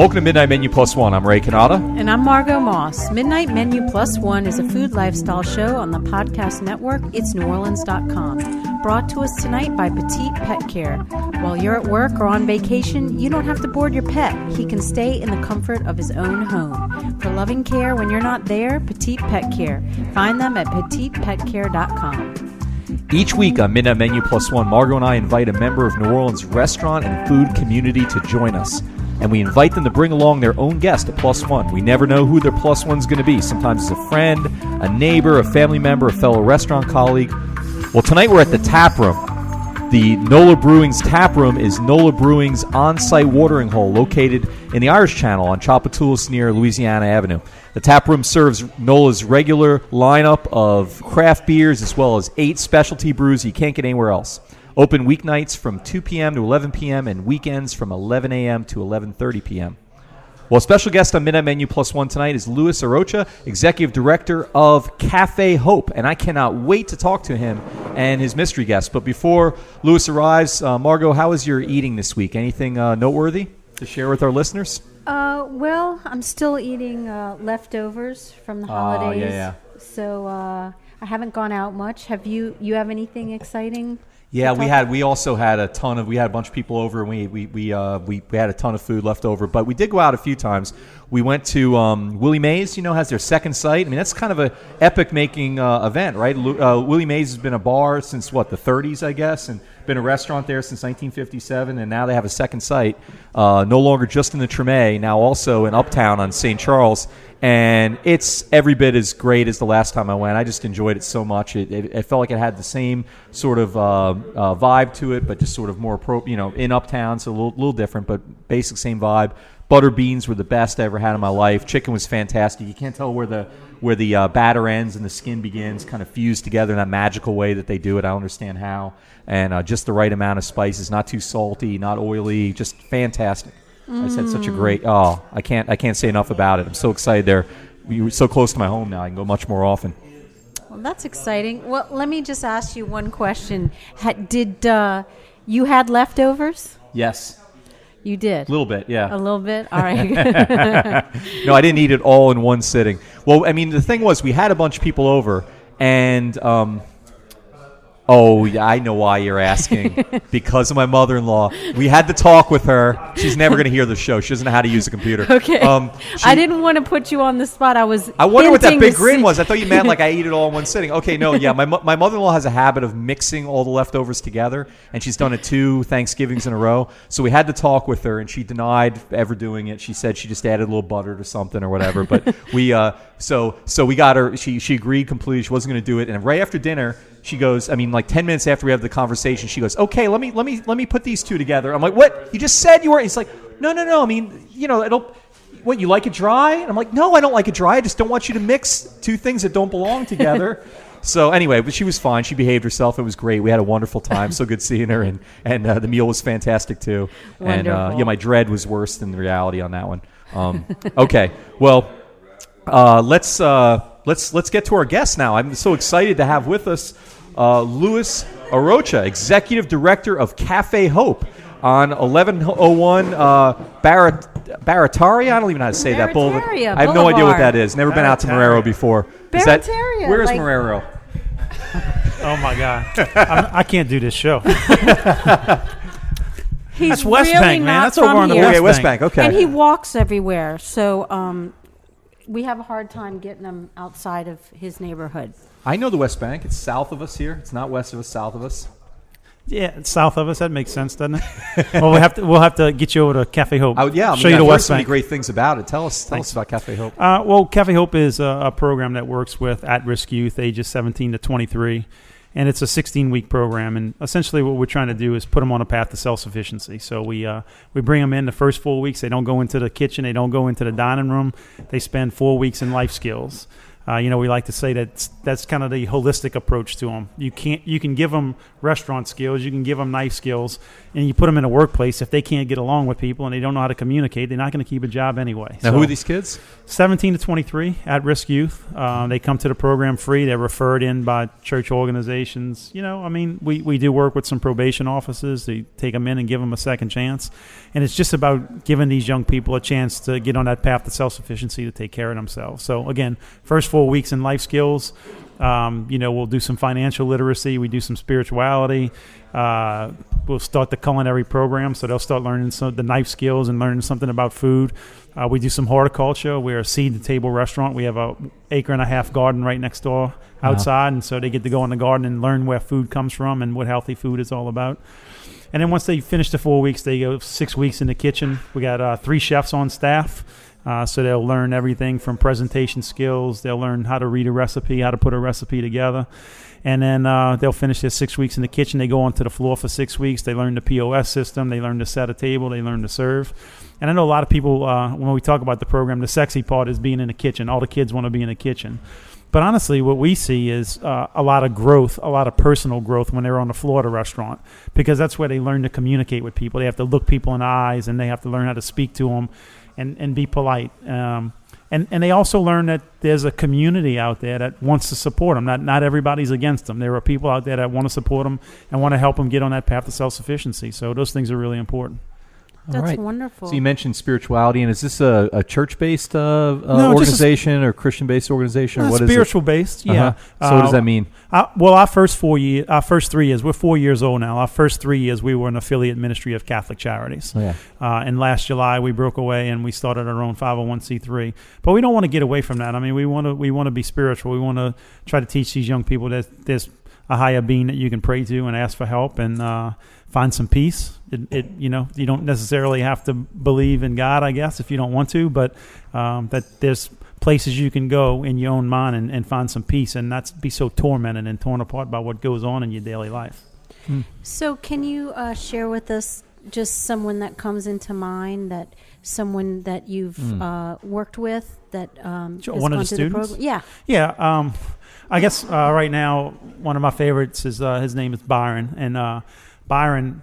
Welcome to Midnight Menu Plus One. I'm Ray Cannata. And I'm Margo Moss. Midnight Menu Plus One is a food lifestyle show on the podcast network It's New Orleans.com. Brought to us tonight by Petite Pet Care. While you're at work or on vacation, you don't have to board your pet. He can stay in the comfort of his own home. For loving care when you're not there, Petite Pet Care. Find them at petitepetcare.com. Each week on Midnight Menu Plus One, Margo and I invite a member of New Orleans restaurant and food community to join us and we invite them to bring along their own guest a Plus One. We never know who their Plus One's going to be. Sometimes it's a friend, a neighbor, a family member, a fellow restaurant colleague. Well, tonight we're at the tap room. The Nola Brewing's tap room is Nola Brewing's on site watering hole located in the Irish Channel on Tchoupitoulas near Louisiana Avenue. The tap room serves Nola's regular lineup of craft beers as well as eight specialty brews you can't get anywhere else. Open weeknights from 2 p.m. to 11 p.m. and weekends from 11 a.m. to 11:30 p.m. Well, special guest on Midnight Menu Plus One tonight is Luis Arocha, Executive Director of Cafe Hope, and I cannot wait to talk to him and his mystery guest. But before Luis arrives, uh, Margo, how was your eating this week? Anything uh, noteworthy to share with our listeners? Uh, well, I'm still eating uh, leftovers from the holidays. Oh, yeah, yeah. So uh, I haven't gone out much. Have you? You have anything exciting? Yeah, we had. We also had a ton of. We had a bunch of people over, and we we we, uh, we we had a ton of food left over. But we did go out a few times. We went to um, Willie Mae's. You know, has their second site. I mean, that's kind of a epic making uh, event, right? Uh, Willie Mae's has been a bar since what the 30s, I guess, and been a restaurant there since 1957, and now they have a second site, uh, no longer just in the Treme, now also in Uptown on St. Charles and it's every bit as great as the last time I went. I just enjoyed it so much. It, it, it felt like it had the same sort of uh, uh, vibe to it, but just sort of more pro, you know, in uptown, so a little, little different, but basic same vibe. Butter beans were the best I ever had in my life. Chicken was fantastic. You can't tell where the where the uh, batter ends and the skin begins, kind of fused together in that magical way that they do it. I don't understand how. And uh, just the right amount of spices, not too salty, not oily, just fantastic. I just had such a great. Oh, I can't. I can't say enough about it. I'm so excited. There, we are so close to my home now. I can go much more often. Well, that's exciting. Well, let me just ask you one question. did uh, you had leftovers? Yes. You did. A little bit, yeah. A little bit. All right. no, I didn't eat it all in one sitting. Well, I mean, the thing was, we had a bunch of people over, and um, Oh, yeah, I know why you're asking. because of my mother in law. We had to talk with her. She's never going to hear the show. She doesn't know how to use a computer. Okay. Um, she, I didn't want to put you on the spot. I was. I wonder what that big grin was. I thought you meant like I eat it all in one sitting. Okay, no, yeah. My, my mother in law has a habit of mixing all the leftovers together, and she's done it two Thanksgivings in a row. So we had to talk with her, and she denied ever doing it. She said she just added a little butter to something or whatever. But we, uh, so so we got her. She she agreed completely. She wasn't going to do it. And right after dinner, she goes i mean like 10 minutes after we have the conversation she goes okay let me let me let me put these two together i'm like what you just said you were He's like no no no i mean you know it'll what you like it dry and i'm like no i don't like it dry i just don't want you to mix two things that don't belong together so anyway but she was fine she behaved herself it was great we had a wonderful time so good seeing her and and uh, the meal was fantastic too Wonderful. and uh, yeah my dread was worse than the reality on that one um, okay well uh, let's uh, let's let's get to our guest now. I'm so excited to have with us uh, Luis Arocha, Executive Director of Cafe Hope on 1101 uh, Barret- Barataria. I don't even know how to say that boulevard. I have no idea what that is. Never been out to Marrero before. Is that, where is like- Marrero? Oh my God, I'm, I can't do this show. He's That's West really Bank, man. not That's over from on the here. Okay, West Bank. Okay. And he walks everywhere, so um, we have a hard time getting them outside of his neighborhood. I know the West Bank. It's south of us here. It's not west of us, south of us. Yeah, it's south of us. That makes sense, doesn't it? well, we have to. We'll have to get you over to Cafe Hope. I, yeah, I show mean, you the I've heard West so many Bank. great things about it. Tell us, tell Thanks. us about Cafe Hope. Uh, well, Cafe Hope is a, a program that works with at-risk youth, ages 17 to 23, and it's a 16-week program. And essentially, what we're trying to do is put them on a path to self-sufficiency. So we uh, we bring them in the first four weeks. They don't go into the kitchen. They don't go into the dining room. They spend four weeks in life skills. Uh, you know, we like to say that that's kind of the holistic approach to them. You can't you can give them restaurant skills, you can give them knife skills, and you put them in a workplace. If they can't get along with people and they don't know how to communicate, they're not going to keep a job anyway. Now, So- who are these kids? 17 to 23 at risk youth. Uh, they come to the program free. They're referred in by church organizations. You know, I mean, we, we do work with some probation offices. They take them in and give them a second chance. And it's just about giving these young people a chance to get on that path to self sufficiency to take care of themselves. So, again, first four weeks in life skills. Um, you know, we'll do some financial literacy. We do some spirituality. Uh, we'll start the culinary program, so they'll start learning some the knife skills and learning something about food. Uh, we do some horticulture. We're a seed to table restaurant. We have a acre and a half garden right next door outside, and so they get to go in the garden and learn where food comes from and what healthy food is all about. And then once they finish the four weeks, they go six weeks in the kitchen. We got uh, three chefs on staff. Uh, so they'll learn everything from presentation skills. They'll learn how to read a recipe, how to put a recipe together, and then uh, they'll finish their six weeks in the kitchen. They go onto the floor for six weeks. They learn the POS system. They learn to set a table. They learn to serve. And I know a lot of people uh, when we talk about the program, the sexy part is being in the kitchen. All the kids want to be in the kitchen. But honestly, what we see is uh, a lot of growth, a lot of personal growth when they're on the floor at a restaurant, because that's where they learn to communicate with people. They have to look people in the eyes, and they have to learn how to speak to them, and, and be polite. Um, and and they also learn that there's a community out there that wants to support them. Not not everybody's against them. There are people out there that want to support them and want to help them get on that path to self sufficiency. So those things are really important. All That's right. wonderful. So you mentioned spirituality, and is this a, a church-based uh, uh, No, just a- organization or Christian-based organization, or Uh, what is spiritual based, yeah. Uh-huh. So what does Uh, that mean? Uh, well, our first four years, our first three years, we're four years old now. Our first three years, we were an affiliate ministry of Catholic Charities. Oh, yeah. Uh, and last July, we broke away and we started our own 501c3. But we don't want to get away from that. I mean, we want to we want to be spiritual. We want to try to teach these young people that there's a higher being that you can pray to and ask for help and uh, find some peace. It, it you know you don't necessarily have to believe in God, I guess, if you don't want to, but um, that there's places you can go in your own mind and, and find some peace and not be so tormented and torn apart by what goes on in your daily life. So, can you uh, share with us just someone that comes into mind that someone that you've Mm. uh, worked with that um, Sure, has one of the through students? program? Yeah. Yeah, um, I guess uh, right now one of my favorites is uh, his name is Byron, and uh, Byron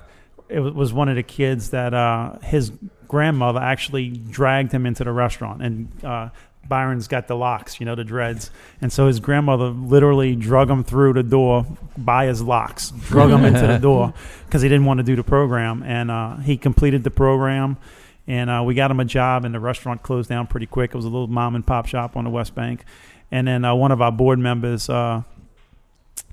it was one of the kids that uh, his grandmother actually dragged him into the restaurant, and uh, Byron's got the locks, you know, the dreads, and so his grandmother literally drug him through the door by his locks, drug him into the door because he didn't want to do the program, and uh, he completed the program. And uh, we got him a job, and the restaurant closed down pretty quick. It was a little mom and pop shop on the West Bank. And then uh, one of our board members uh,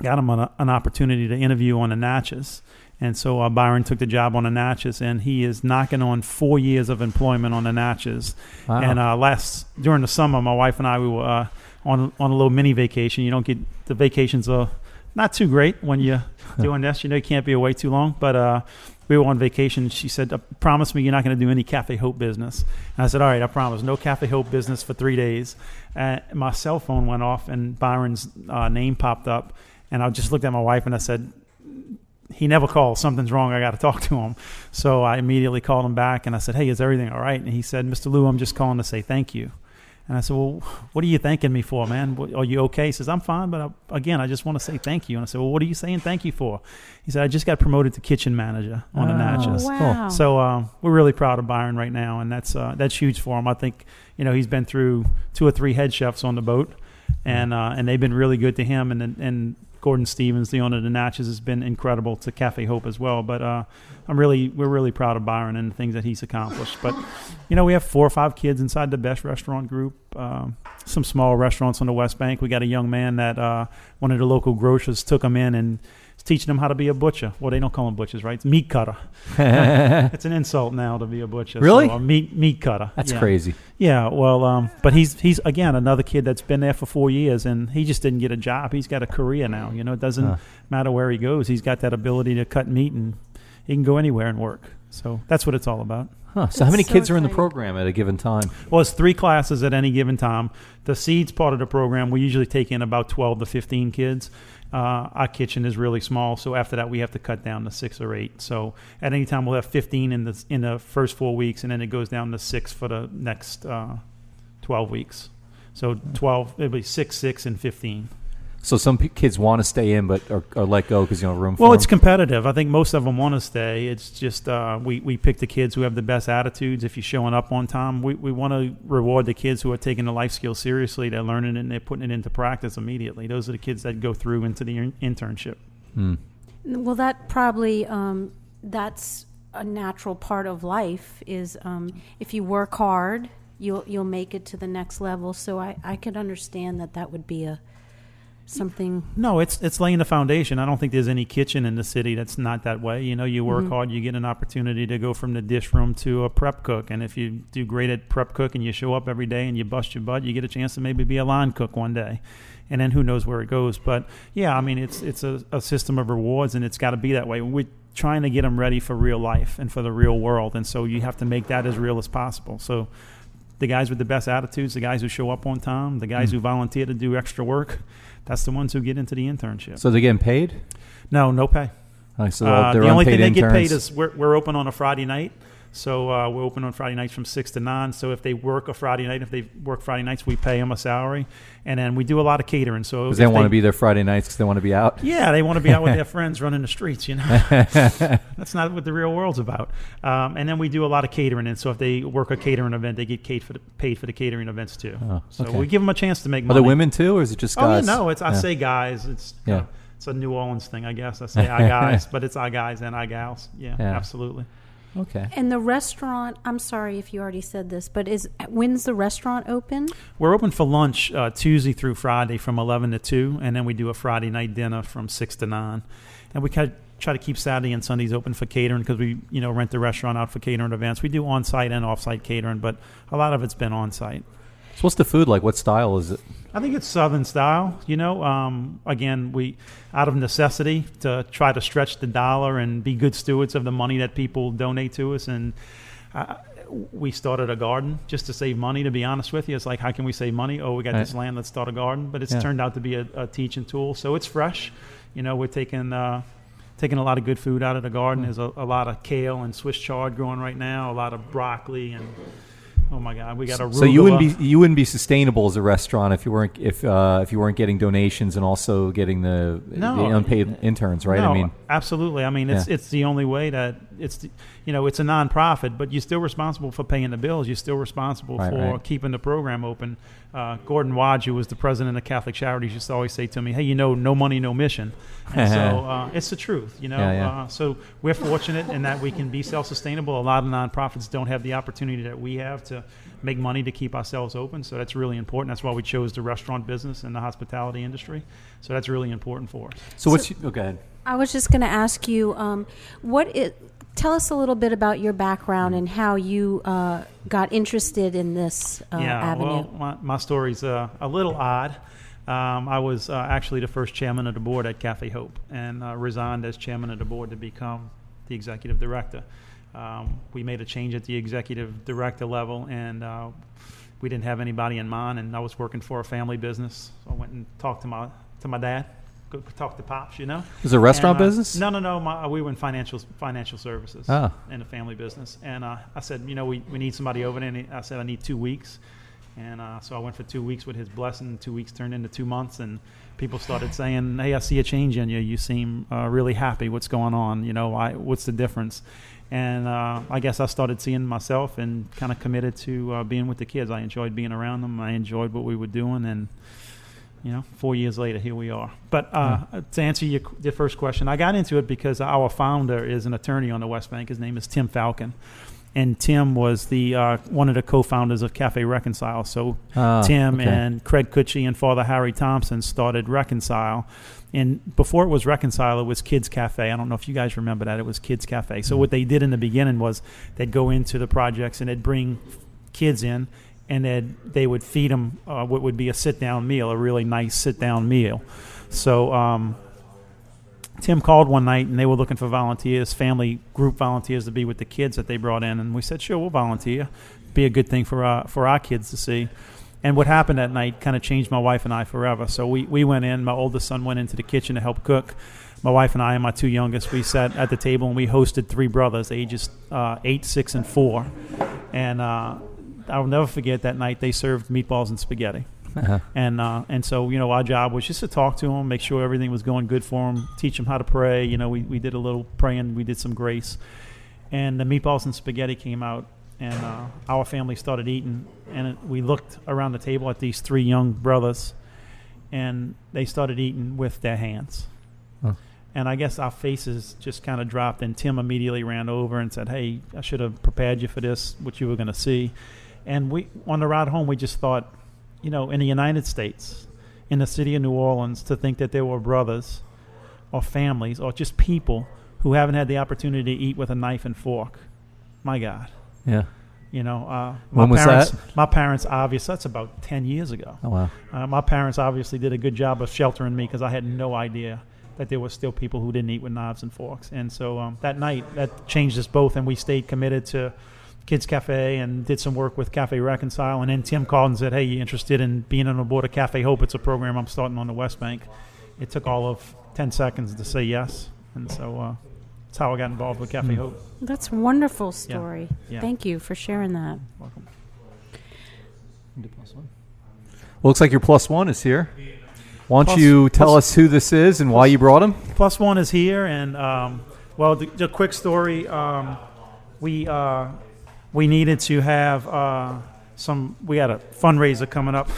got him an, an opportunity to interview on the Natchez. And so uh, Byron took the job on the Natchez, and he is knocking on four years of employment on the Natchez. Wow. And uh, last during the summer, my wife and I we were uh, on on a little mini vacation. You don't get the vacations are not too great when you're doing this. You know, you can't be away too long. But uh, we were on vacation. She said, "Uh, "Promise me you're not going to do any Cafe Hope business." And I said, "All right, I promise. No Cafe Hope business for three days." And my cell phone went off, and Byron's uh, name popped up, and I just looked at my wife and I said. He never calls. Something's wrong. I got to talk to him. So I immediately called him back and I said, "Hey, is everything all right?" And he said, "Mr. Lou, I'm just calling to say thank you." And I said, "Well, what are you thanking me for, man? Are you okay?" He says, "I'm fine, but I, again, I just want to say thank you." And I said, "Well, what are you saying thank you for?" He said, "I just got promoted to kitchen manager on the Oh. Natchez." Wow. So uh, we're really proud of Byron right now, and that's uh, that's huge for him. I think you know he's been through two or three head chefs on the boat, and uh, and they've been really good to him. And and Gordon Stevens, the owner of the Natchez, has been incredible to Cafe Hope as well. But uh, I'm really we're really proud of Byron and the things that he's accomplished. But you know we have four or five kids inside the best restaurant group. Um, some small restaurants on the West Bank. We got a young man that uh, one of the local grocers took him in and teaching them how to be a butcher. Well, they don't call them butchers, right? It's meat cutter. it's an insult now to be a butcher. Really? So a meat meat cutter. That's Yeah. crazy. Yeah, well, um, but he's he's again another kid that's been there for four years, and he just didn't get a job. He's got a career now. You know, it doesn't Huh. matter where he goes. He's got that ability to cut meat, and he can go anywhere and work. So that's what it's all about. Huh. So how many so kids are in the program at a given time? Well, it's three classes at any given time. The seeds part of the program, we usually take in about 12 to 15 kids. Uh, our kitchen is really small, so after that, we have to cut down to six or eight. So at any time, we'll have 15 in the in the first four weeks, and then it goes down to six for the next uh, 12 weeks. So 12, it'll be 6, 6, and 15. So some p- kids want to stay in, but are, are let go because you know room. For the Well, for it's 'em? competitive. I think most of them want to stay. It's just uh, we we pick the kids who have the best attitudes. If you're showing up on time, we, we want to reward the kids who are taking the life skills seriously. They're learning it and they're putting it into practice immediately. Those are the kids that go through into the in- internship. Hmm. Well, that probably um, that's a natural part of life. Is um, if you work hard, you'll you'll make it to the next level. So I I could understand that that would be a something. No, it's it's laying the foundation. I don't think there's any kitchen in the city that's not that way. You know, you work Mhm. hard, you get an opportunity to go from the dish room to a prep cook, and if you do great at prep cook and you show up every day and you bust your butt, you get a chance to maybe be a line cook one day, and then who knows where it goes. But yeah, I mean, it's it's a, a system of rewards, and it's got to be that way. We're trying to get them ready for real life and for the real world, and so you have to make that as real as possible. So. The guys with the best attitudes, the guys who show up on time, the guys Mm. who volunteer to do extra work, that's the ones who get into the internship. So they're getting paid. no, no pay. Like, so Uh, the only thing they get paid is we're, we're open on a Friday night. So uh, we're open on Friday nights from six to nine. So if they work a Friday night, if they work Friday nights, we pay them a salary, and then we do a lot of catering. So because they want to be there Friday nights because they want to be out. yeah, they want to be out with their friends running the streets. You know, that's not what the real world's about. Um, and then we do a lot of catering. And so if they work a catering event, they get paid for the, paid for the catering events too. Oh, so okay. we give them a chance to make Are money. Are there women too, or is it just Oh yeah, guys? no, it's I Yeah. say guys. It's Yeah. yeah. it's a New Orleans thing, I guess. I say I guys, but it's I guys and I gals. Yeah, Yeah. absolutely. Okay. And the restaurant. I'm sorry if you already said this, but is when's the restaurant open? We're open for lunch uh, Tuesday through Friday from eleven to two, and then we do a Friday night dinner from six to nine, and we kind of try to keep Saturday and Sundays open for catering because we you know rent the restaurant out for catering events. We do on site and off site catering, but a lot of it's been on site. So what's the food like? What style is it? I think it's Southern style. You know, um, again, we out of necessity to try to stretch the dollar and be good stewards of the money that people donate to us. And uh, we started a garden just to save money. To be honest with you, it's like how can we save money? Oh, we got Right. this land. Let's start a garden. But it's Yeah. turned out to be a, a teaching tool. So it's fresh. You know, we're taking. Uh, Taking a lot of good food out of the garden. There's a, a lot of kale and Swiss chard growing right now. A lot of broccoli and oh my God, we got a So you wouldn't be you wouldn't be sustainable as a restaurant if you weren't if uh, if you weren't getting donations and also getting the, No. the unpaid interns, right? No, I mean, absolutely. I mean, it's Yeah. it's the only way that it's the, you know it's a nonprofit, but you're still responsible for paying the bills. You're still responsible Right, for right. keeping the program open. Uh, Gordon Wadge, who was the president of Catholic Charities, used to always say to me, "Hey, you know, no money, no mission." And so uh, it's the truth, you know. Yeah, yeah. Uh, so we're fortunate in that we can be self-sustainable. A lot of nonprofits don't have the opportunity that we have to make money to keep ourselves open. So that's really important. That's why we chose the restaurant business and the hospitality industry. So that's really important for us. so what's you, oh, go ahead. I was just going to ask you, um, what it, tell us a little bit about your background and how you uh, got interested in this uh, yeah, avenue. well, my, my story's uh, a little odd. Um, I was uh, actually the first chairman of the board at Cafe Hope and uh, resigned as chairman of the board to become the executive director. Um, we made a change at the executive director level, and uh, we didn't have anybody in mind. And I was working for a family business, so I went and talked to my to my dad, go talk to pops, you know. Is it a restaurant And, uh, business? No, no, no. My, we were in financial financial services Ah. in a family business. And uh, I said, you know, we, we need somebody over there. And I said, I need two weeks. And uh, so I went for two weeks with his blessing. Two weeks turned into two months, and people started saying, "Hey, I see a change in you. You seem uh, really happy. What's going on? You know, why, what's the difference?" And uh, I guess I started seeing myself and kind of committed to uh, being with the kids. I enjoyed being around them. I enjoyed what we were doing, and you know, four years later, here we are. But uh, to answer your, your first question, I got into it because our founder is an attorney on the West Bank. His name is Tim Falcon, and Tim was the uh, one of the co-founders of Cafe Reconcile. So Ah, Tim okay. and Craig Cuccia and Father Harry Thompson started Reconcile. And before it was Reconcile, it was Kids Cafe. I don't know if you guys remember that. It was Kids Cafe. So what they did in the beginning was they'd go into the projects and they'd bring kids in and then they would feed them uh, what would be a sit-down meal, a really nice sit-down meal. So um, Tim called one night and they were looking for volunteers, family group volunteers to be with the kids that they brought in, and we said, "Sure, we'll volunteer. Be a good thing for our for our kids to see." And what happened that night kind of changed my wife and I forever. So we we went in. My oldest son went into the kitchen to help cook. My wife and I and my two youngest, we sat at the table and we hosted three brothers, ages uh, eight, six, and four. And uh, I'll never forget that night they served meatballs and spaghetti. Uh-huh. and uh, and so you know our job was just to talk to them, make sure everything was going good for them, teach them how to pray. You know, we we did a little praying, we did some grace, and the meatballs and spaghetti came out, and uh, our family started eating, and it, we looked around the table at these three young brothers, and they started eating with their hands. Huh. And I guess our faces just kind of dropped, and Tim immediately ran over and said, "Hey, I should have prepared you for this, what you were going to see." And we, on the ride home, we just thought, you know, in the United States, in the city of New Orleans, to think that there were brothers, or families, or just people who haven't had the opportunity to eat with a knife and fork. My God, Yeah. you know, uh, my When was parents, that? My parents, obviously, that's about ten years ago. Oh wow. Uh, my parents obviously did a good job of sheltering me because I had no idea that there were still people who didn't eat with knives and forks. And so um, that night, that changed us both, and we stayed committed to Kids Cafe and did some work with Cafe Reconcile. And then Tim called and said, "Hey, you interested in being on the board of Cafe Hope? It's a program I'm starting on the West Bank." It took all of ten seconds to say yes, and so uh, that's how I got involved with Cafe Hmm. Hope. That's a wonderful story. yeah. Thank you for sharing that. Welcome. Well, looks like your plus one is here. Why don't Plus- you tell plus- us who this is and why you brought him? Plus one is here, and um, well, the, the quick story. Um, we uh, we needed to have uh, some. We had a fundraiser coming up.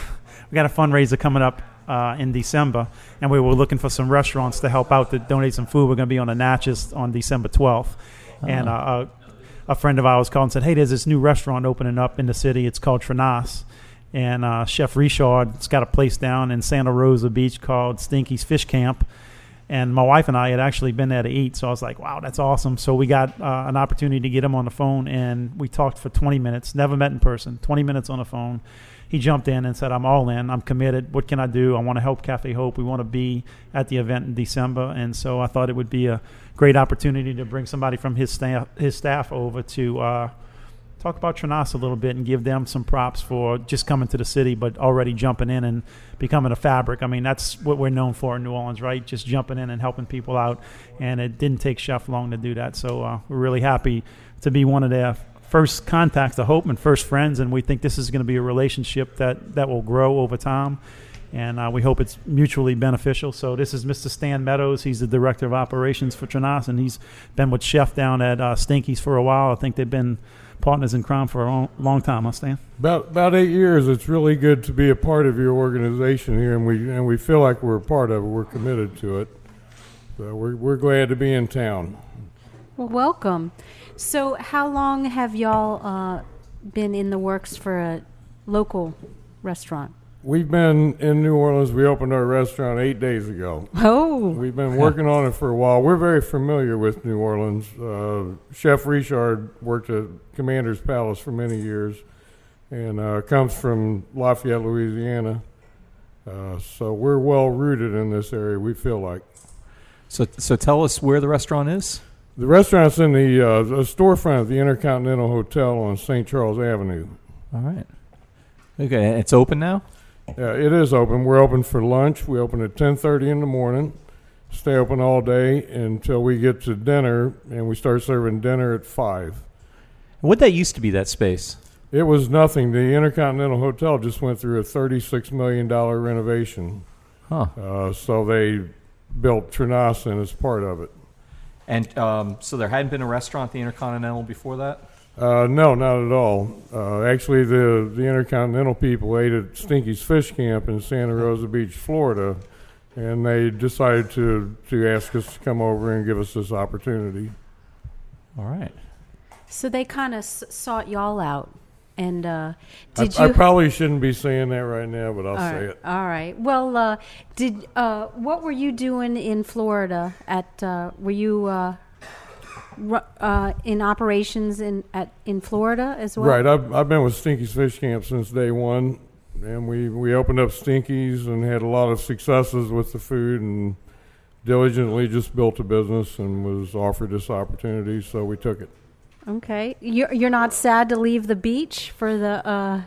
We got a fundraiser coming up uh, in December, and we were looking for some restaurants to help out to donate some food. We're going to be on the Natchez on December twelfth, and uh, a, a friend of ours called and said, "Hey, there's this new restaurant opening up in the city. It's called Trenasse." And uh, Chef Richard's got a place down in Santa Rosa Beach called Stinky's Fish Camp and my wife and I had actually been there to eat, so I was like, "Wow, that's awesome!" So we got uh, an opportunity to get him on the phone, and we talked for 20 minutes. Never met in person. 20 minutes on the phone. He jumped in and said, "I'm all in. I'm committed. What can I do? I want to help Cafe Hope. We want to be at the event in December." And so I thought it would be a great opportunity to bring somebody from his staff his staff over to. Uh, talk about Trenasse a little bit and give them some props for just coming to the city, but already jumping in and becoming a fabric. I mean, that's what we're known for in New Orleans, right? Just jumping in and helping people out. And it didn't take Chef long to do that. So uh, we're really happy to be one of their first contacts to Hope and first friends. And we think this is going to be a relationship that, that will grow over time. And uh, we hope it's mutually beneficial. So this is Mr. Stan Meadows. He's the director of operations for Trenasse, and he's been with Chef down at uh, Stinky's for a while. I think they've been partners in crime for a long, long time, huh, Stan? About about eight years. It's really good to be a part of your organization here, and we and we feel like we're a part of it. We're committed to it. So we're we're glad to be in town. Well, welcome. So, how long have y'all uh, been in the works for a local restaurant? We've been in New Orleans. We opened our restaurant eight days ago. Oh, We've been working on it for a while. We're very familiar with New Orleans. Uh, Chef Richard worked at Commander's Palace for many years, and uh, comes from Lafayette, Louisiana. Uh, so we're well rooted in this area. We feel like. So, so tell us where the restaurant is. The restaurant's in the uh, the storefront of the Intercontinental Hotel on St. Charles Avenue. All right. Okay, it's open now. Yeah, it is open. We're open for lunch. We open at 10:30 in the morning. Stay open all day until we get to dinner, and we start serving dinner at five. What that used to be that space? It was nothing. The Intercontinental Hotel just went through a $36 million renovation. Huh. Uh, so they built Trinasin as part of it. And um, so there hadn't been a restaurant at the Intercontinental before that. Uh, no, not at all. Uh, actually, the, the Intercontinental people ate at Stinky's Fish Camp in Santa Rosa Beach, Florida, and they decided to, to ask us to come over and give us this opportunity. All right. so they kind of s- sought y'all out, and uh, I, did you? I probably shouldn't be saying that right now, but I'll all say right, it. all right. Well, uh, did uh, what were you doing in Florida? At uh, were you uh, in operations in at in Florida as well? Right. I've, I've been with Stinky's Fish Camp since day one, and we, we opened up Stinky's and had a lot of successes with the food and diligently just built a business and was offered this opportunity, so we took it. Okay. You're you're not sad to leave the beach for the. Uh,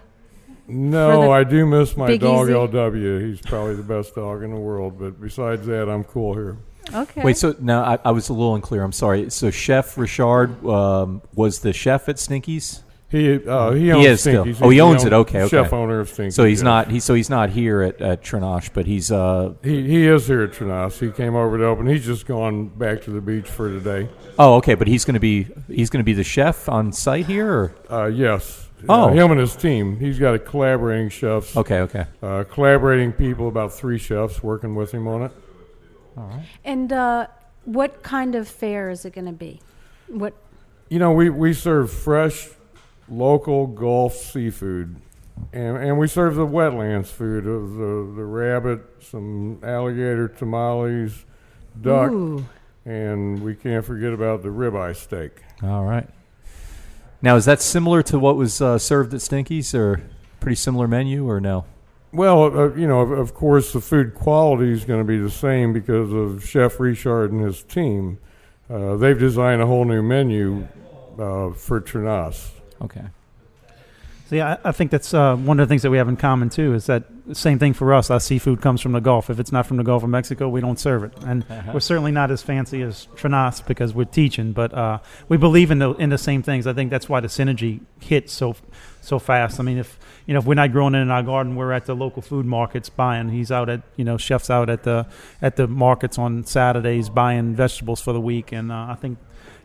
No, the I do miss my dog Easy? LW. He's probably the best dog in the world, but besides that, I'm cool here. Okay. Wait, so now I, I was a little unclear. I'm sorry. So Chef Richard um, was the chef at Stinky's. He uh, he He owns is still- oh, he He's the owns it. Okay, okay. Chef owner of Stinky's. So he's yes. not he so he's not here at, at Trenasse, but he's uh He he is here at Trenasse. He came over to open. He's just gone back to the beach for today. oh okay, but he's going to be he's going to be the chef on site here. Or? Uh, yes. Oh. Uh, him and his team. He's got a collaborating chefs. Okay, okay. Uh, collaborating people, about three chefs working with him on it. And uh, what kind of fare is it going to be? What? You know, we, we serve fresh, local Gulf seafood, and and we serve the wetlands food of the the rabbit, some alligator tamales, duck, Ooh. and we can't forget about the ribeye steak. All right. Now is that similar to what was uh, served at Stinky's, or pretty similar menu, or no? Well, uh, you know, of, of course, the food quality is going to be the same because of Chef Richard and his team. Uh, they've designed a whole new menu uh, for Trenasse. Okay. So yeah, I, I think that's uh, one of the things that we have in common too. Is that the same thing for us? Our seafood comes from the Gulf. If it's not from the Gulf of Mexico, we don't serve it, and we're certainly not as fancy as Trenasse because we're teaching. But uh, we believe in the in the same things. I think that's why the synergy hits so so fast. I mean, if you know if we're not growing it in our garden, we're at the local food markets buying. He's out at you know chefs out at the at the markets on Saturdays buying vegetables for the week, and uh, I think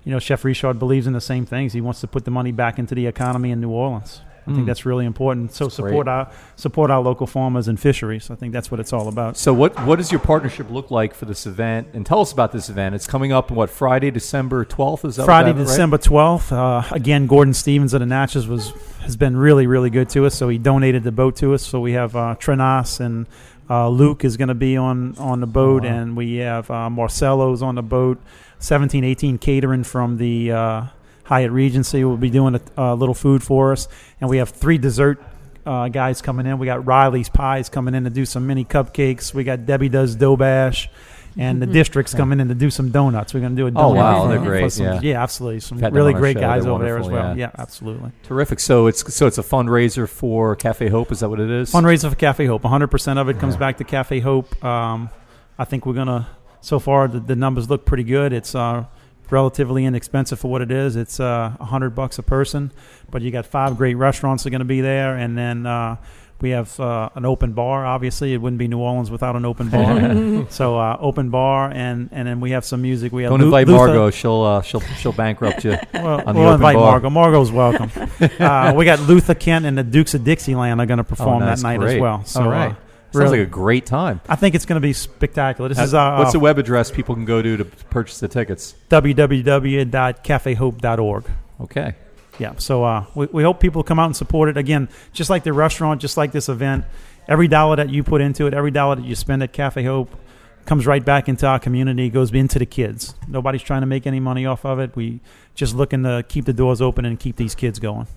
you know Chef Richard believes in the same things. He wants to put the money back into the economy in New Orleans. I think Mm. that's really important. So That's support great. our support our local farmers and fisheries. I think that's what it's all about. So what what does your partnership look like for this event? And tell us about this event. It's coming up what Friday, December twelfth. Is that Friday, that? December twelfth. Uh, again, Gordon Stevens of the Natchez was has been really, really good to us. So he donated the boat to us. So we have uh, Trenasse and uh, Luke is going to be on on the boat, Wow. and we have uh, Marcelo's on the boat. Seventeen, eighteen catering from the uh, Hyatt Regency will be doing a, a little food for us, and we have three dessert. Uh, guys coming in. We got Riley's Pies coming in to do some mini cupcakes. We got Debbie Does Dough Bash, and the district's coming in to do some donuts. We're going to do a donut. Oh, wow, for- they're great, some- yeah. yeah, absolutely. Some We've had them really great show. guys They're over there as well. yeah. Yeah. absolutely. Terrific. So it's so it's a fundraiser for Cafe Hope. Is that what it is? Fundraiser for Cafe Hope. 100% of it comes back to Cafe Hope. Um, I think we're going to, so far, the, the numbers look pretty good. It's uh, relatively inexpensive for what it is. It's uh, 100 bucks a person, but you got five great restaurants that are going to be there. And then uh, we have uh, an open bar. Obviously, it wouldn't be New Orleans without an open bar. so uh, open bar, and, and then we have some music. We have Don't Lu- invite Luther- Margo. She'll uh, she'll she'll bankrupt you. Well, on the we'll open invite bar. Margo. Margo's welcome. uh, we got Luther Kent and the Dukes of Dixieland are going to perform Oh, that night great. as well. So, All right. Uh, Sounds really- like a great time. I think it's going to be spectacular. This is Uh, our What's the web address people can go to to purchase the tickets? www.cafehope.org. Okay. Yeah, so uh, we, we hope people come out and support it. Again, just like the restaurant, just like this event, every dollar that you put into it, every dollar that you spend at Cafe Hope comes right back into our community, goes into the kids. Nobody's trying to make any money off of it. We just looking to keep the doors open and keep these kids going.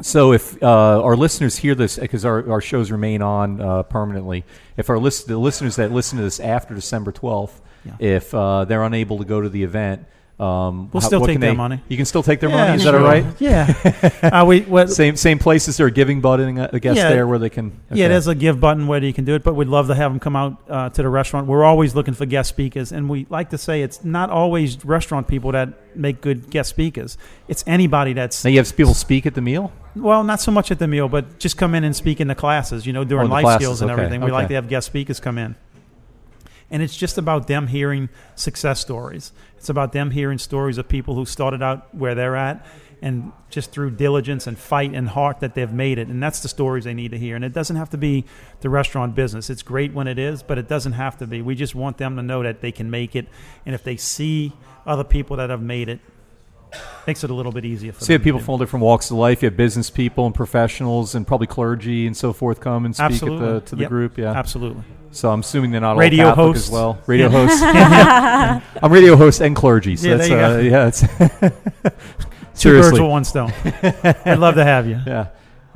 So if uh, our listeners hear this, because our, our shows remain on uh, permanently, if our list, the listeners that listen to this after December twelfth, Yeah. if uh, they're unable to go to the event, um, We'll how- still take their they- money. You can still take their Yeah, money. Is that all right? Yeah. uh, we, what, Same same places. They're giving button, I guess, Yeah. there where they can. Yeah, there's a give button where you can do it, but we'd love to have them come out uh, to the restaurant. We're always looking for guest speakers, and we like to say it's not always restaurant people that make good guest speakers. It's anybody that's Now you have people speak at the meal. well, not so much at the meal, but just come in and speak in the classes. You know, during the life classes, skills and okay, everything. We like to have guest speakers come in, and it's just about them hearing success stories. It's about them hearing stories of people who started out where they're at, and just through diligence and fight and heart that they've made it. And that's the stories they need to hear. And it doesn't have to be the restaurant business. It's great when it is, but it doesn't have to be. We just want them to know that they can make it, and if they see other people that have made it, makes it a little bit easier for So you have people do. from all different walks of life. You have business people and professionals and probably clergy and so forth come and speak at the, to the Yep. group. Yeah. Absolutely. So I'm assuming they're not Radio all Catholic hosts. as well. Radio hosts. I'm radio host and clergy. So Yeah, that's, uh, yeah, it's Two birds with one stone. I'd love to have you. Yeah.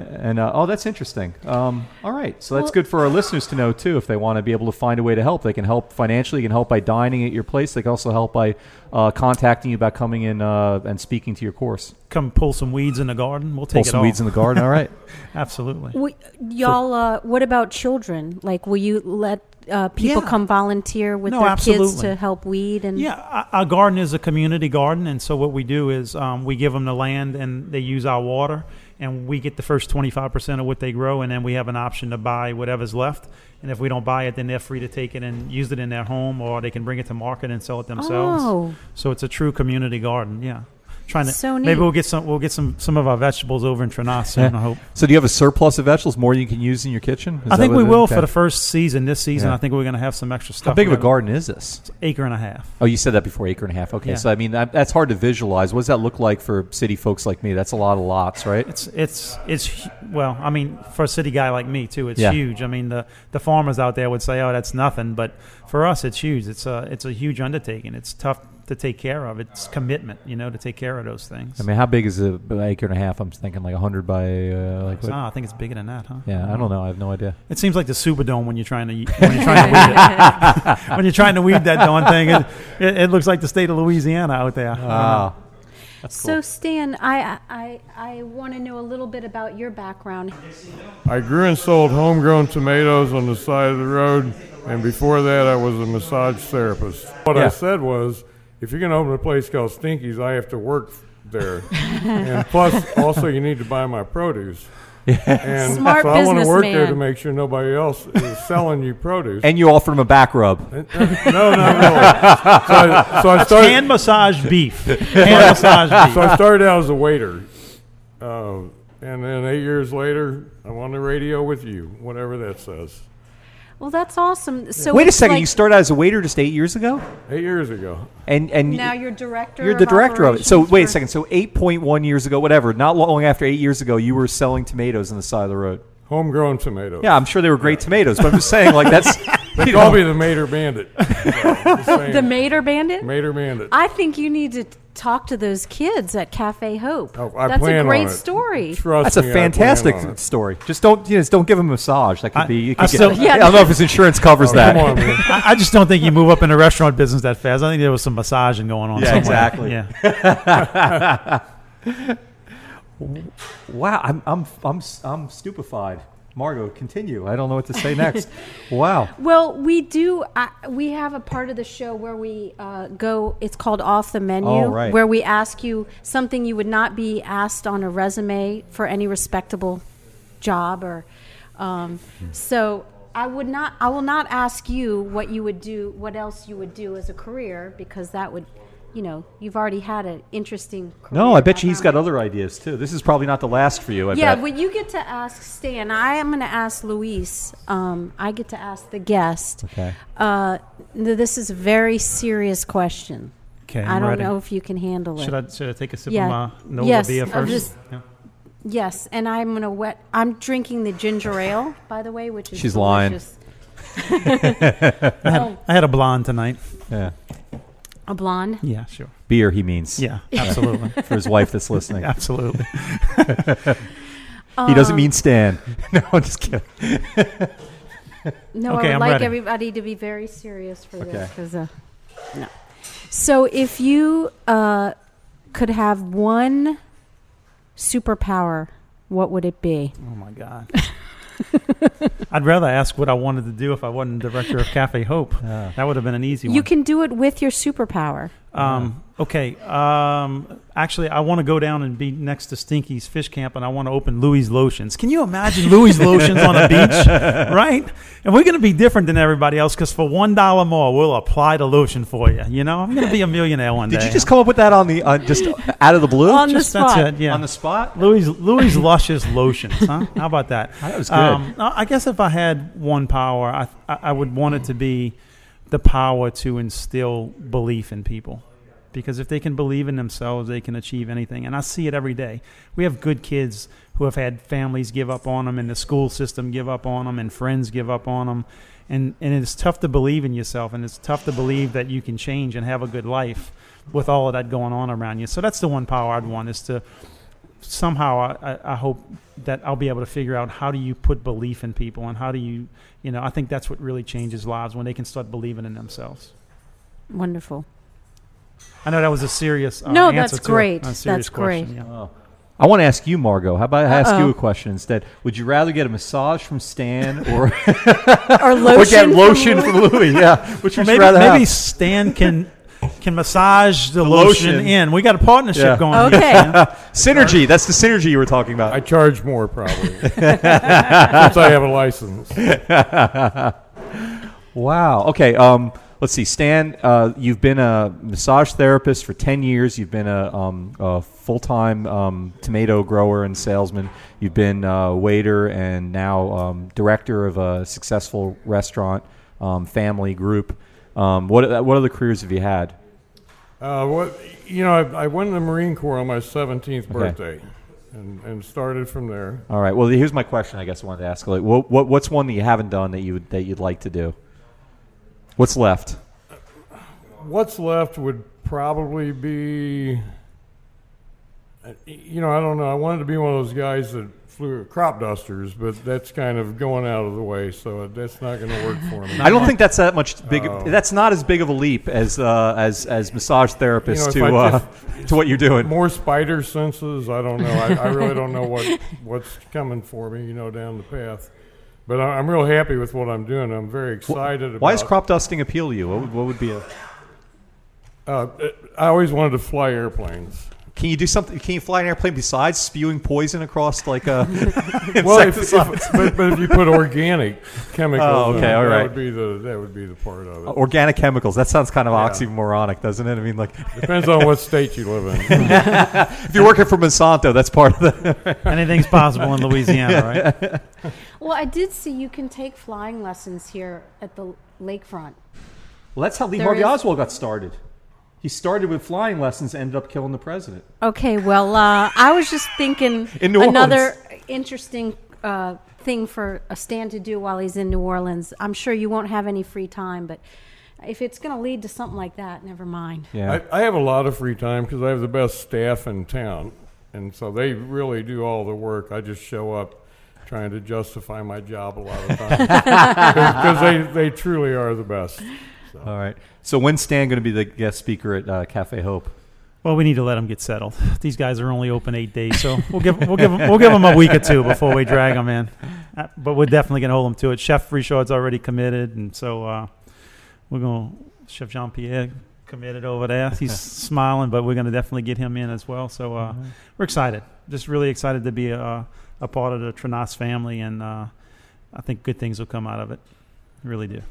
And uh, oh, that's interesting. Um, all right, so that's Well- good for our listeners to know too. If they want to be able to find a way to help, they can help financially. They can help by dining at your place. They can also help by uh, contacting you about coming in uh, and speaking to your course. Come pull some weeds in the garden. We'll Pull take it some all. weeds in the garden. All right. Absolutely. We, y'all, uh, what about children? Like, will you let uh, people Yeah. come volunteer with No, their kids to help weed and Yeah, our- our garden is a community garden, and so what we do is um, we give them the land, and they use our water, and we get the first twenty five percent of what they grow, and then we have an option to buy whatever's left. And if we don't buy it, then they're free to take it and use it in their home, or they can bring it to market and sell it themselves. Oh, So it's a true community garden. Yeah, trying to So maybe we'll get some we'll get some some of our vegetables over in Trinidad soon. Yeah. I hope. So do you have a surplus of vegetables, more than you can use in your kitchen? Is I think we will okay. for the first season. This season, Yeah. I think we're going to have some extra stuff. How big of a garden is this? It's Acre and a half. Oh, you said that before, acre and a half. Okay, Yeah. so I mean that, that's hard to visualize. What does that look like for city folks like me? That's a lot of lots, right? It's it's it's well, I mean, for a city guy like me too, it's Yeah. huge. I mean, the the farmers out there would say, "Oh, that's nothing," but for us, it's huge. It's a it's a huge undertaking. It's tough to take care of. It's commitment, you know, to take care of those things. I mean, how big is a an acre and a half? I'm thinking like hundred by uh, like. What? Ah, I think it's bigger than that, huh? Yeah, I don't know. I have no idea. It seems like the Superdome when you're trying to when you're trying to weed it. when you're trying to weed that darn thing, it, it, it looks like the state of Louisiana out there. Ah, that's so. Stan, I I I want to know a little bit about your background. I grew and sold homegrown tomatoes on the side of the road, and before that, I was a massage therapist. What Yeah. I said was, if you're going to open a place called Stinky's, I have to work there, and plus, also, you need to buy my produce. And Smart so I want to work there to businessman. make sure nobody else is selling you produce. And you offered him a back rub. no, not really. So I, so I started. Hand massage beef. Hand massage beef. so I started out as a waiter, uh, and then eight years later, I'm on the radio with you, whatever that says. Well, that's awesome. So Wait a it's second. like- you started as a waiter just eight years ago, Eight years ago. and and now you're director. you're the director of it. So operations wait a for- second. So eight point one years ago, whatever. Not long after eight years ago, you were selling tomatoes on the side of the road. Homegrown tomatoes. Yeah, I'm sure they were great tomatoes, but I'm just saying, like that's They you call know, me the Mater Bandit. So, just saying. the Mater Bandit. Mater Bandit. I think you need to talk to those kids at Cafe Hope. Oh, I That's plan a on great it. story. Trust That's a me, I plan fantastic on it. story. Just don't, you know, just don't give him a massage. That could I- be. You I get, still- Yeah. I don't know if his insurance covers Oh, that. Come on, man. I, I just don't think you move up in the restaurant business that fast. I think there was some massaging going on. Yeah, somewhere. exactly. Yeah. Wow, I'm, I'm, I'm, I'm stupefied. Margo, continue. I don't know what to say next. wow. Well, we do. Uh, we have a part of the show where we uh, go. It's called off the menu, Oh, right. where we ask you something you would not be asked on a resume for any respectable job. Or um, so, I would not. I will not ask you what you would do. What else you would do as a career, because that would, you know, you've already had an interesting. Career No, I bet you he's got other ideas too. This is probably not the last for you. I Yeah, bet. well, you get to ask Stan. I am going to ask Luis. Um, I get to ask the guest. Okay. Uh, this is a very serious question. Okay, I I'm don't ready. know if you can handle it. Should I should I take a sip Yeah. of my Nola Yes, beer I'm first? just- Yeah. Yes, and I'm going to wet. I'm drinking the ginger ale, by the way, which is She's lying. I, had, I had a blonde tonight. yeah. A blonde. Yeah, sure. Beer, he means. Yeah, absolutely, For his wife that's listening. absolutely. He doesn't Um, mean Stan. no, I'm just kidding. No, Okay, I would I'm like ready. everybody to be very serious for Okay. this. 'cause, uh, no. So, if you uh, could have one superpower, what would it be? Oh my god. I'd rather ask what I wanted to do if I wasn't director of Cafe Hope. Yeah. That would have been an easy one. You can do it with your superpower. Um, okay. Um, actually, I want to go down and be next to Stinky's Fish Camp, and I want to open Louis Lotions. Can you imagine Louis Lotions on a beach, right? And we're going to be different than everybody else because for one dollar more, we'll apply the lotion for you. You know, I'm going to be a millionaire one Did day. Did you just come up with that on the uh, just out of the blue? On the Just- that's spot. it. Yeah. On the spot? Louis Louis Luscious lotions, huh? How about that? That was good. Um, I I guess if I had one power, I, I I would want it to be the power to instill belief in people. Because if they can believe in themselves, they can achieve anything. And I see it every day. We have good kids who have had families give up on them, and the school system give up on them, and friends give up on them. And, and it's tough to believe in yourself, and it's tough to believe that you can change and have a good life with all of that going on around you. So that's the one power I'd want is to somehow I, I, I hope that I'll be able to figure out how do you put belief in people and how do you you know I think that's what really changes lives when they can start believing in themselves. Wonderful. I know that was a serious uh, No, answer that's to a- great. a serious That's great. question, yeah. Oh. I want to ask you, Margo. How about I ask you Uh-oh. a question instead? Would you rather get a massage from Stan or, Or lotion. or get from lotion Louis? from Louis? Yeah, which would you maybe rather maybe have? Stan can can massage the, lotion. lotion. in. We got a partnership Yeah. going. Okay. Stan. Synergy. That's the synergy you were talking about. I charge more probably since I have a license. Wow. Okay. Um, let's see, Stan. Uh, you've been a massage therapist for ten years. You've been a, um, a full-time um, tomato grower and salesman. You've been a waiter and now um, director of a successful restaurant um, family group. Um, what what other careers have you had? Uh, what you know, I, I went in the Marine Corps on my 17th birthday, and, and started from there. All right. Well, here's my question. I guess I wanted to ask. Like, what, what what's one that you haven't done that you would, that you'd like to do? What's left? What's left would probably be, uh, you know, I don't know. I wanted to be one of those guys that flew crop dusters, but that's kind of going out of the way, so that's not going to work for me. I don't think that's that much big. Oh. That's not as big of a leap as uh, as as massage therapist You know, to I- uh, to what you're doing. More spider senses. I don't know. I, I really don't know what what's coming for me. You know, down the path. But I, I'm real happy with what I'm doing. I'm very excited. about Why does crop dusting appeal to you? What would, what would be a? Uh, I always wanted to fly airplanes. Can you do something? Can you fly an airplane besides spewing poison across like a Well, if, if, but, but if you put organic chemicals, Oh, okay, it, all that right. would be the that would be the part of it. organic chemicals. That sounds kind of Yeah. oxymoronic, doesn't it? I mean, like Depends on what state you live in. if you're working for Monsanto, that's part of the. Anything's possible in Louisiana, right? Well, I did see you can take flying lessons here at the lakefront. Well, that's how Lee There Harvey is- Oswald got started. He started with flying lessons, ended up killing the president. Okay, well, uh, I was just thinking In New another interesting uh, thing for a Stan to do while he's in New Orleans. I'm sure you won't have any free time, but if it's going to lead to something like that, never mind. Yeah. I, I have a lot of free time because I have the best staff in town, and so they really do all the work. I just show up trying to justify my job a lot of times because they, they truly are the best. All right. So when's Stan going to be the guest speaker at uh, Cafe Hope? Well, we need to let them get settled. These guys are only open eight days, so we'll give we'll give 'em- we'll give them a week or two before we drag them in. Uh, But we're definitely going to hold them to it. Chef Richard's already committed, and so uh, we're going. to Chef Jean Pierre committed over there. He's smiling, but we're going to definitely get him in as well. So uh, we're excited. Just really excited to be a, a part of the Trenasse family, and uh, I think good things will come out of it. Really do.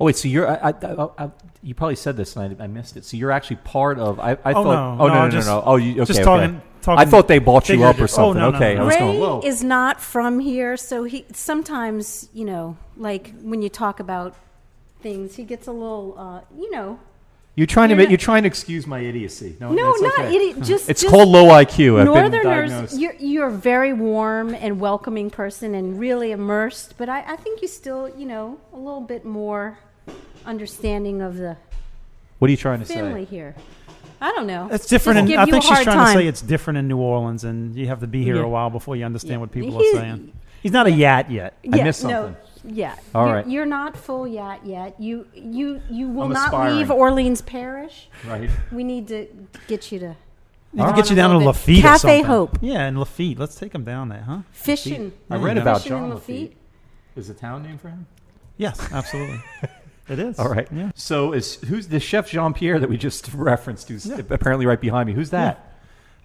Oh wait, so you're I, I, I, I, you probably said this and I, I missed it. So you're actually part of I, I Oh, thought no. oh No, no no just- no, no. oh you okay just okay. talking. talking I thought they bought you up or figurative. Oh, something. no, no, okay, no. I was Ray going whoa. is not from here, so he sometimes, you know, like when you talk about things, he gets a little, uh, you know, You're trying to you're make, not- you're trying to excuse my idiocy. No, no, that's not okay. idiot. Just It's just called low IQ. I've been Northerners, diagnosed. you're you're a very warm and welcoming person and really immersed. But I, I think you still, you know, a little bit more understanding of the What are you trying to family say? here. I don't know. It's different. In, I think she's trying time. to say it's different in New Orleans, and you have to be here Yeah. a while before you understand what people He's- are saying. He's not a yat yet. I yeah, missed no, something. Yeah. All you're, right. You're not full yet yet. You you you will I'm not aspiring. leave Orleans Parish. Right. We need to get you to Need to get you down to A little. Lafitte or Cafe something. Hope. Yeah, in Lafitte. Let's take him down there, huh? fishing. I read about Fishing John Lafitte. Lafitte. Is the town name for him? Yes, absolutely. it is. All right. Yeah. So is who's the chef Jean Pierre that we just referenced? Who's Yeah. apparently right behind me? Who's that?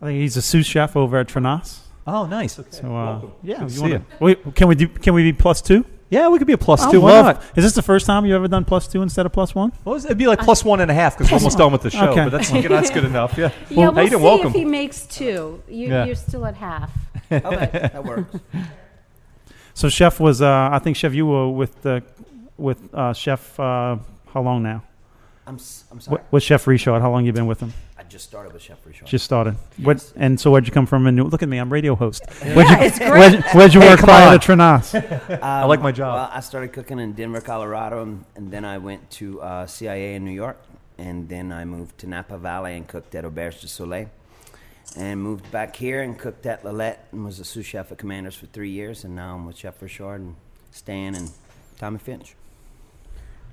I think he's a sous chef over at Trenasse. Oh, nice. Okay. So uh, yeah, Good you see wanna- wait, can we do? Can we be plus two? Yeah, we could be a two. Why love- not? Is this the first time you've ever done plus two instead of plus one? Well, it'd be like plus one and a half because we're almost done with the show. Okay. But that's that's good enough. Yeah. Yeah, Well, we'll how doing? see Welcome. if he makes two. You, Yeah. You're still at half. Okay, that works. So chef was. Uh, I think chef, you were with the with uh, chef. Uh, how long now? I'm, s- I'm sorry. What, with Chef Richard, how long you been with him? I just started with Chef Richard. Just started. What? And so where'd you come from? And New, look at me, I'm radio host. Where'd Yeah, you, it's great. Where'd, where'd you Hey, work come prior to Trenasse? I like my job. Well, I started cooking in Denver, Colorado, and, and then I went to uh, CIA in New York, and then I moved to Napa Valley and cooked at Auberge du Soleil, and moved back here and cooked at Lilette and was a sous chef at Commanders for three years, and now I'm with Chef Richard and Stan and Tommy Finch.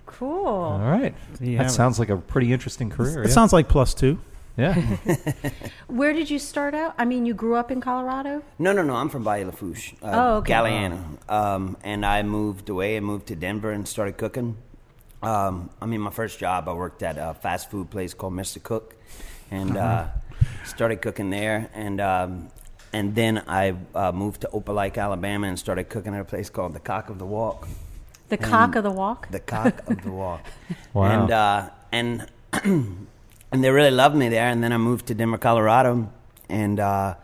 Cool. All right. That have it. sounds like a pretty interesting career. It yeah. sounds like plus two. Yeah. Where did you start out? I mean, you grew up in Colorado? No, no, no. I'm from Bayou Lafourche, uh, Oh, okay. Galliano. Um, and I moved away. and moved to Denver and started cooking. Um, I mean, my first job, I worked at a fast food place called Mr. Cook, and uh, started cooking there. And um, and then I uh, moved to Opelika, Alabama, and started cooking at a place called the Cock of the Walk. The cock of the walk? The Cock of the Walk. Wow. And uh, and and they really loved me there. And then I moved to Denver, Colorado, and uh,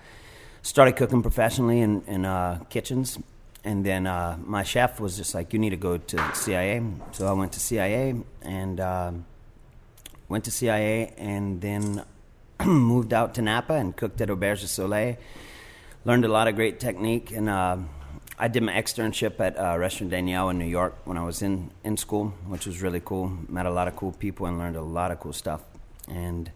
started cooking professionally in, in uh, kitchens. And then uh, my chef was just like, "You need to go to CIA." So I went to CIA and um went to CIA, and then moved out to Napa and cooked at Auberge Soleil. Learned a lot of great technique, and uh, I did my externship at uh, Restaurant Daniel in New York when I was in, in school, which was really cool. Met a lot of cool people and learned a lot of cool stuff. And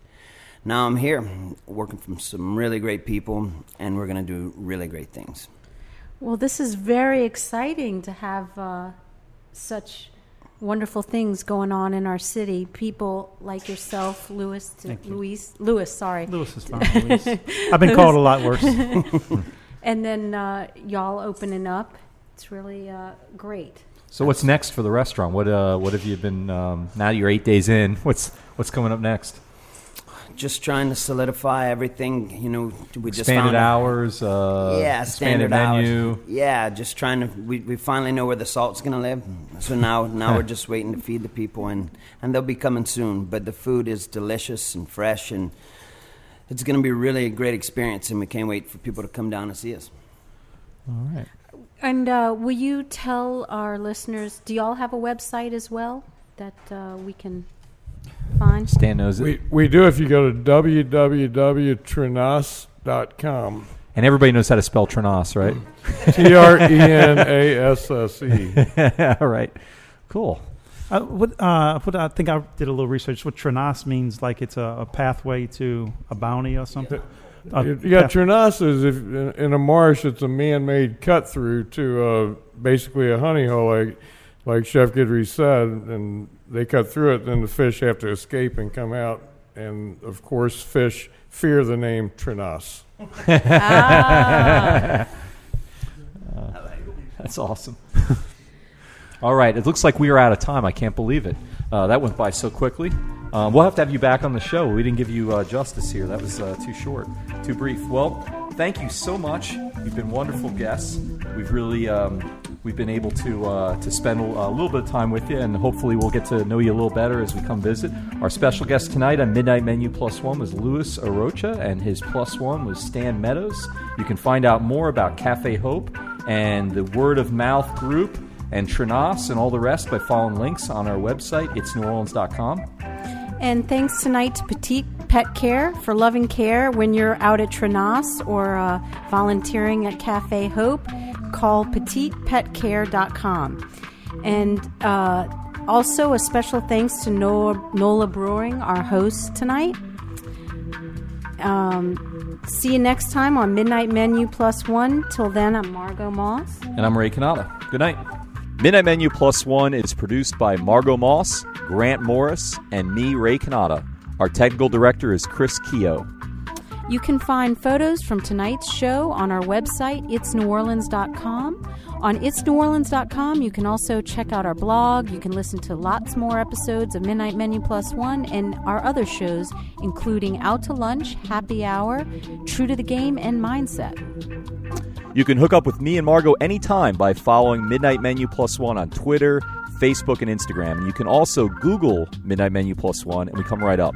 now I'm here working from some really great people, and we're going to do really great things. Well, this is very exciting to have uh, such wonderful things going on in our city. People like yourself, Louis, to, Thank you. Louise, Louis, sorry, Lewis is fine. Louis. I've been called a lot worse. and then uh, y'all opening up. It's really uh, great. So what's next for the restaurant? What uh, what have you been? Um, now you're eight days in. What's what's coming up next? Just trying to solidify everything. You know, we just Expanded found out- hours. Uh, yeah, expanded menu. hours. Yeah, just trying to. We, we finally know where the salt's gonna live. So now now we're just waiting to feed the people, and and they'll be coming soon. But the food is delicious and fresh, and it's gonna be really a great experience. And we can't wait for people to come down and see us. All right. And uh, will you tell our listeners? Do y'all have a website as well that uh, we can find? Stan knows it. We, we do if you go to www.trenasse.com. and everybody knows how to spell Trenasse, right? T R E N A S S E. All right. Cool. Uh, what, uh, what I think I did a little research. What Trenasse means, like it's a, a pathway to a bounty or something. Uh, You you path- Trenasse is if in, in a marsh, it's a man-made cut through to uh, basically a honey hole, like like Chef Guidry said, and they cut through it. Then the fish have to escape and come out, and of course, fish fear the name Trenasse. Ah, That's awesome. All right. It looks like we are out of time. I can't believe it. Uh, that went by so quickly. Um, we'll have to have you back on the show. We didn't give you uh, justice here. That was uh, too short, too brief. Well, thank you so much. You've been wonderful guests. We've really um, we've been able to uh, to spend a, a little bit of time with you, and hopefully we'll get to know you a little better as we come visit. Our special guest tonight on Midnight Menu Plus One was Louis Arocha, and his plus one was Stan Meadows. You can find out more about Cafe Hope and the Word of Mouth Group and Trenasse and all the rest by following links on our website, itsneworleans.com. and thanks tonight to Petite Pet Care for loving care when you're out at Trenasse or uh, volunteering at Cafe Hope. Call petitepetcare.com. And uh, also a special thanks to Nola, Nola Brewing, our host tonight. Um, see you next time on Midnight Menu Plus One. Till then, I'm Margo Moss. And I'm Ray Cannata. Good night. Midnight Menu Plus One is produced by Margo Moss, Grant Morris, and me, Ray Cannata. Our technical director is Chris Keogh. You can find photos from tonight's show on our website, itsneworleans.com. On itsneworleans.com, you can also check out our blog. You can listen to lots more episodes of Midnight Menu Plus One and our other shows, including Out to Lunch, Happy Hour, True to the Game, and Mindset. You can hook up with me and Margo anytime by following Midnight Menu Plus One on Twitter, Facebook, and Instagram. And you can also Google Midnight Menu Plus One, and we come right up.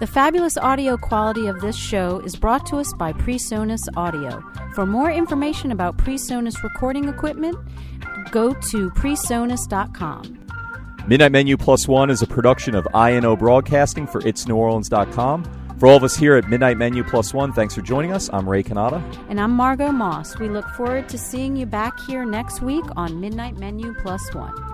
The fabulous audio quality of this show is brought to us by PreSonus Audio. For more information about PreSonus recording equipment, go to presonus.com. Midnight Menu Plus One is a production of INO Broadcasting for itsneworleans.com. For all of us here at Midnight Menu Plus One, thanks for joining us. I'm Ray Cannata. And I'm Margo Moss. We look forward to seeing you back here next week on Midnight Menu Plus One.